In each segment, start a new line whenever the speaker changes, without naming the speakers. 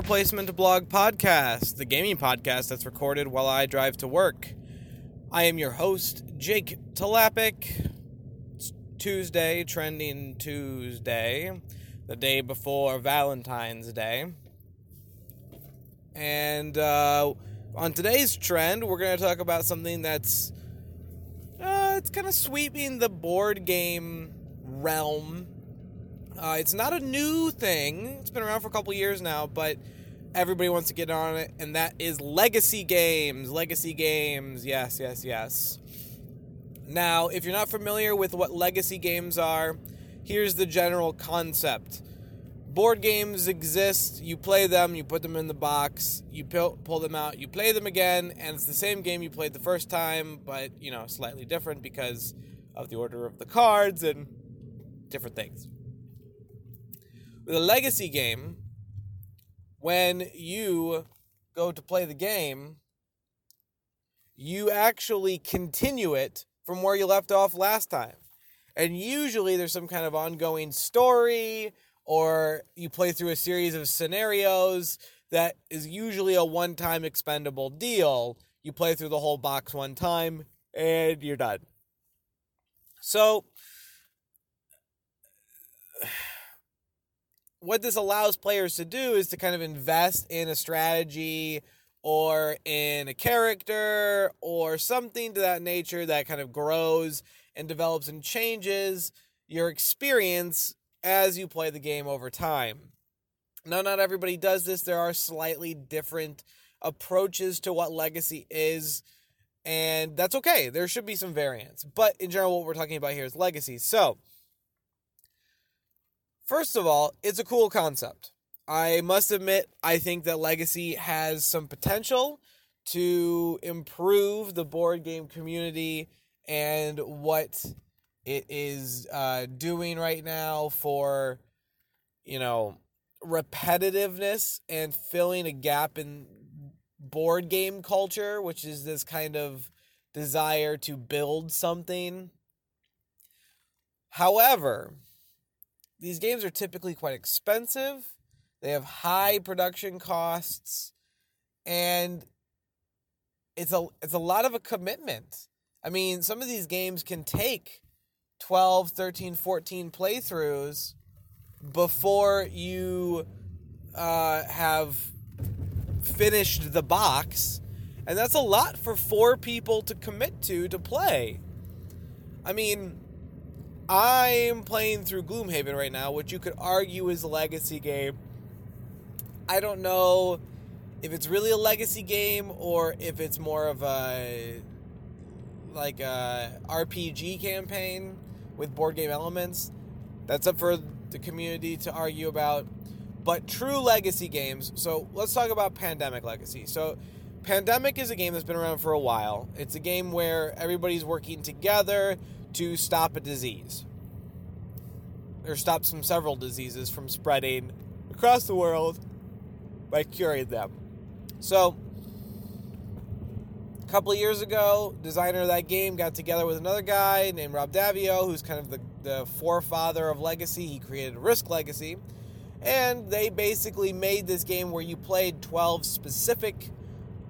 welcome to the Worker Placement Blog Podcast, the gaming podcast that's recorded while I drive to work. I am your host, Jake Talapik. It's Tuesday, trending Tuesday, the day before Valentine's Day. And uh, on today's trend, we're going to talk about something that's uh, it's kind of sweeping the board game realm uh, it's not a new thing. It's been around for a couple years now, but everybody wants to get on it, and that is legacy games. Legacy games. Yes, yes, yes. Now, if you're not familiar with what legacy games are, here's the general concept. Board games exist, you play them, you put them in the box, you pull them out, you play them again, and it's the same game you played the first time, but, you know, slightly different because of the order of the cards and different things. With a legacy game, when you go to play the game, you actually continue it from where you left off last time. And usually there's some kind of ongoing story, or you play through a series of scenarios that is usually a one time expendable deal. You play through the whole box one time, and you're done. So, what this allows players to do is to kind of invest in a strategy or in a character or something to that nature that kind of grows and develops and changes your experience as you play the game over time. Now, not everybody does this. There are slightly different approaches to what legacy is, and that's okay. There should be some variance. But in general, what we're talking about here is legacy. So, First of all, it's a cool concept. I must admit, I think that Legacy has some potential to improve the board game community and what it is uh, doing right now for, you know, repetitiveness and filling a gap in board game culture, which is this kind of desire to build something. However, these games are typically quite expensive. They have high production costs and it's a it's a lot of a commitment. I mean, some of these games can take 12, 13, 14 playthroughs before you uh, have finished the box. And that's a lot for four people to commit to to play. I mean, I'm playing through Gloomhaven right now, which you could argue is a legacy game. I don't know if it's really a legacy game or if it's more of a like a RPG campaign with board game elements. That's up for the community to argue about. But true legacy games. So let's talk about Pandemic Legacy. So Pandemic is a game that's been around for a while. It's a game where everybody's working together to stop a disease or stop some several diseases from spreading across the world by curing them. So, a couple years ago, designer of that game got together with another guy named Rob Daviau, who's kind of the, the forefather of Legacy. He created Risk Legacy. And they basically made this game where you played 12 specific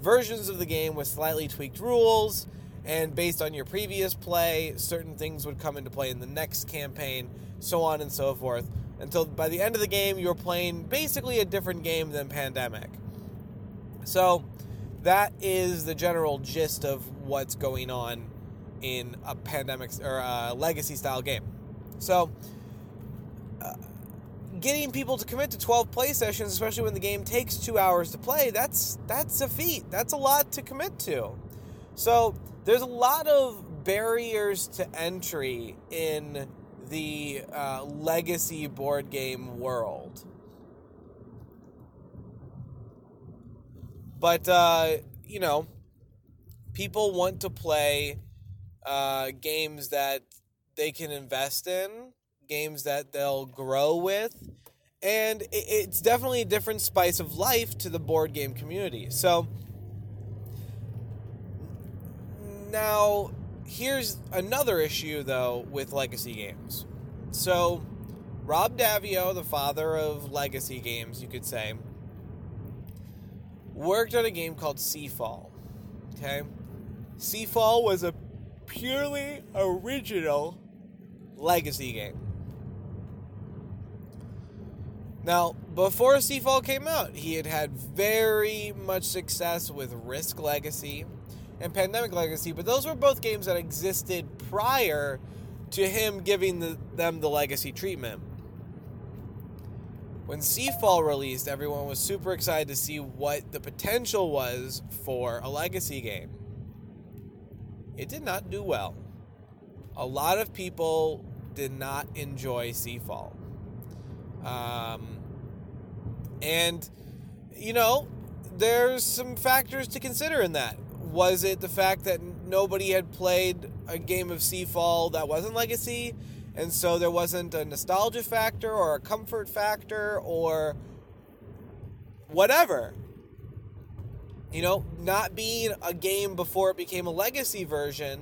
versions of the game with slightly tweaked rules and based on your previous play, certain things would come into play in the next campaign, so on and so forth. Until by the end of the game, you're playing basically a different game than Pandemic. So, that is the general gist of what's going on in a pandemic or a legacy style game. So, uh, getting people to commit to 12 play sessions, especially when the game takes two hours to play, that's that's a feat. That's a lot to commit to. So there's a lot of barriers to entry in the uh, legacy board game world. But, uh, you know, people want to play uh, games that they can invest in, games that they'll grow with. And it's definitely a different spice of life to the board game community. So, now, here's another issue though with legacy games. So, Rob Daviau, the father of legacy games, you could say, worked on a game called Seafall. Okay? Seafall was a purely original legacy game. Now, before Seafall came out, he had had very much success with Risk Legacy and Pandemic Legacy, but those were both games that existed prior to him giving the, them the legacy treatment. When Seafall released, everyone was super excited to see what the potential was for a legacy game. It did not do well. A lot of people did not enjoy Seafall. Um, and, you know, there's some factors to consider in that. Was it the fact that nobody had played a game of Seafall that wasn't Legacy? And so there wasn't a nostalgia factor or a comfort factor or whatever. You know, not being a game before it became a legacy version,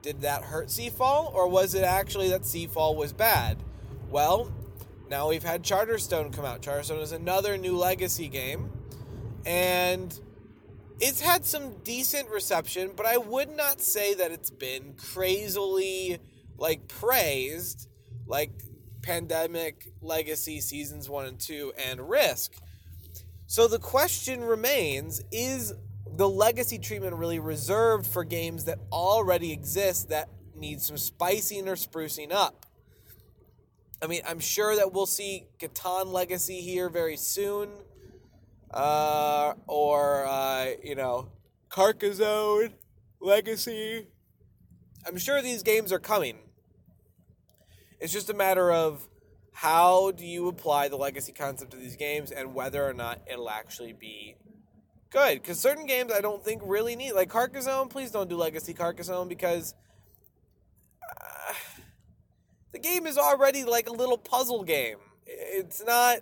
did that hurt Seafall? Or was it actually that Seafall was bad? Well, now we've had Charterstone come out. Charterstone is another new legacy game. And it's had some decent reception, but I would not say that it's been crazily like praised like Pandemic Legacy Seasons 1 and 2 and Risk. So the question remains is the legacy treatment really reserved for games that already exist that need some spicing or sprucing up? I mean, I'm sure that we'll see Catan Legacy here very soon. Uh, or, uh, you know, Carcassonne Legacy. I'm sure these games are coming. It's just a matter of how do you apply the legacy concept to these games and whether or not it'll actually be good. Because certain games I don't think really need, like Carcassonne, please don't do Legacy Carcassonne because the game is already like a little puzzle game. It's not.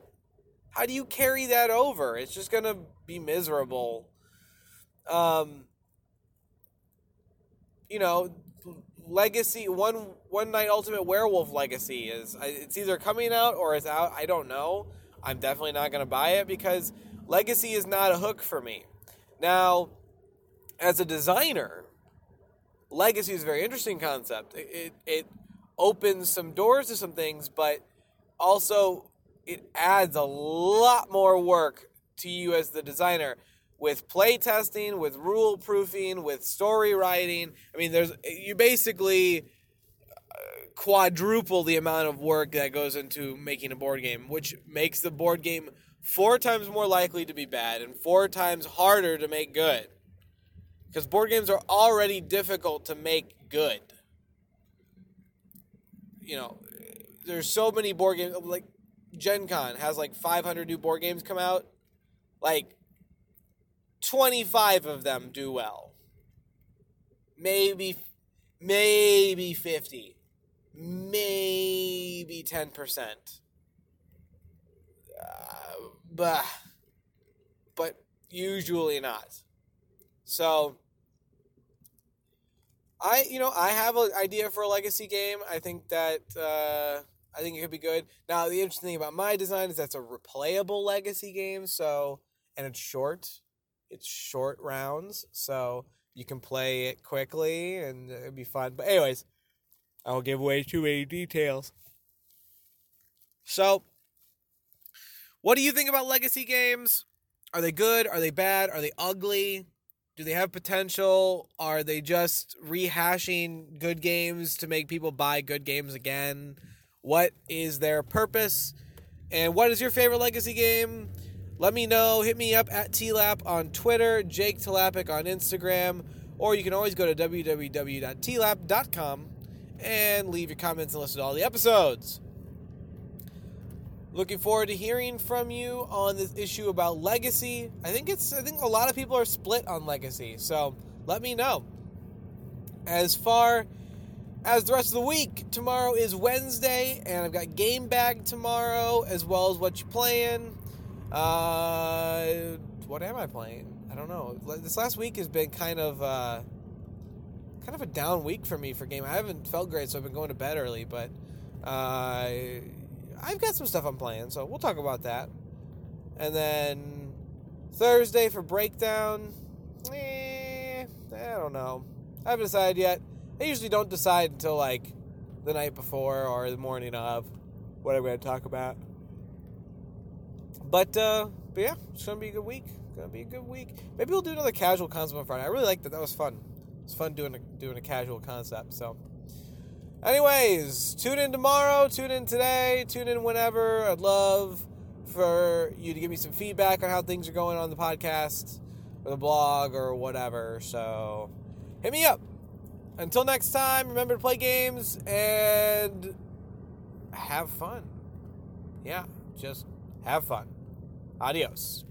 How do you carry that over? It's just gonna be miserable. Um, you know, Legacy one one night Ultimate Werewolf Legacy is it's either coming out or it's out. I don't know. I'm definitely not gonna buy it because Legacy is not a hook for me. Now, as a designer, Legacy is a very interesting concept. It, it, it opens some doors to some things, but also it adds a lot more work to you as the designer with play testing, with rule proofing, with story writing. I mean, there's you basically uh, quadruple the amount of work that goes into making a board game, which makes the board game four times more likely to be bad and four times harder to make good. Because board games are already difficult to make good you know, there's so many board games. Like Gen Con has like 500 new board games come out. Like 25 of them do well. Maybe, maybe 50. Maybe 10%. Uh, but, but usually not. So, I you know I have an idea for a legacy game. I think that uh, I think it could be good. Now the interesting thing about my design is that's a replayable legacy game. So and it's short. It's short rounds, so you can play it quickly and it'd be fun. But anyways, I will give away too many details. So, what do you think about legacy games? Are they good? Are they bad? Are they ugly? Do they have potential? Are they just rehashing good games to make people buy good games again? What is their purpose? And what is your favorite legacy game? Let me know. Hit me up at TLAP on Twitter, Jake Talapic on Instagram, or you can always go to www.tlap.com and leave your comments and listen to all the episodes. Looking forward to hearing from you on this issue about legacy. I think it's I think a lot of people are split on legacy, so let me know. As far as the rest of the week, tomorrow is Wednesday, and I've got game bag tomorrow as well as what you playing. Uh, what am I playing? I don't know. This last week has been kind of uh, kind of a down week for me for game. I haven't felt great, so I've been going to bed early, but. Uh, I've got some stuff I'm playing, so we'll talk about that. And then Thursday for breakdown. Eh, I don't know. I haven't decided yet. I usually don't decide until like the night before or the morning of what I'm going to talk about. But, uh, but yeah, it's going to be a good week. Gonna be a good week. Maybe we'll do another casual concept on Friday. I really liked that. That was fun. It's fun doing a doing a casual concept. So, anyways, tune in tomorrow. Tune in today. Tune in whenever. I'd love for you to give me some feedback on how things are going on the podcast or the blog or whatever. So, hit me up. Until next time, remember to play games and have fun. Yeah, just have fun. Adios.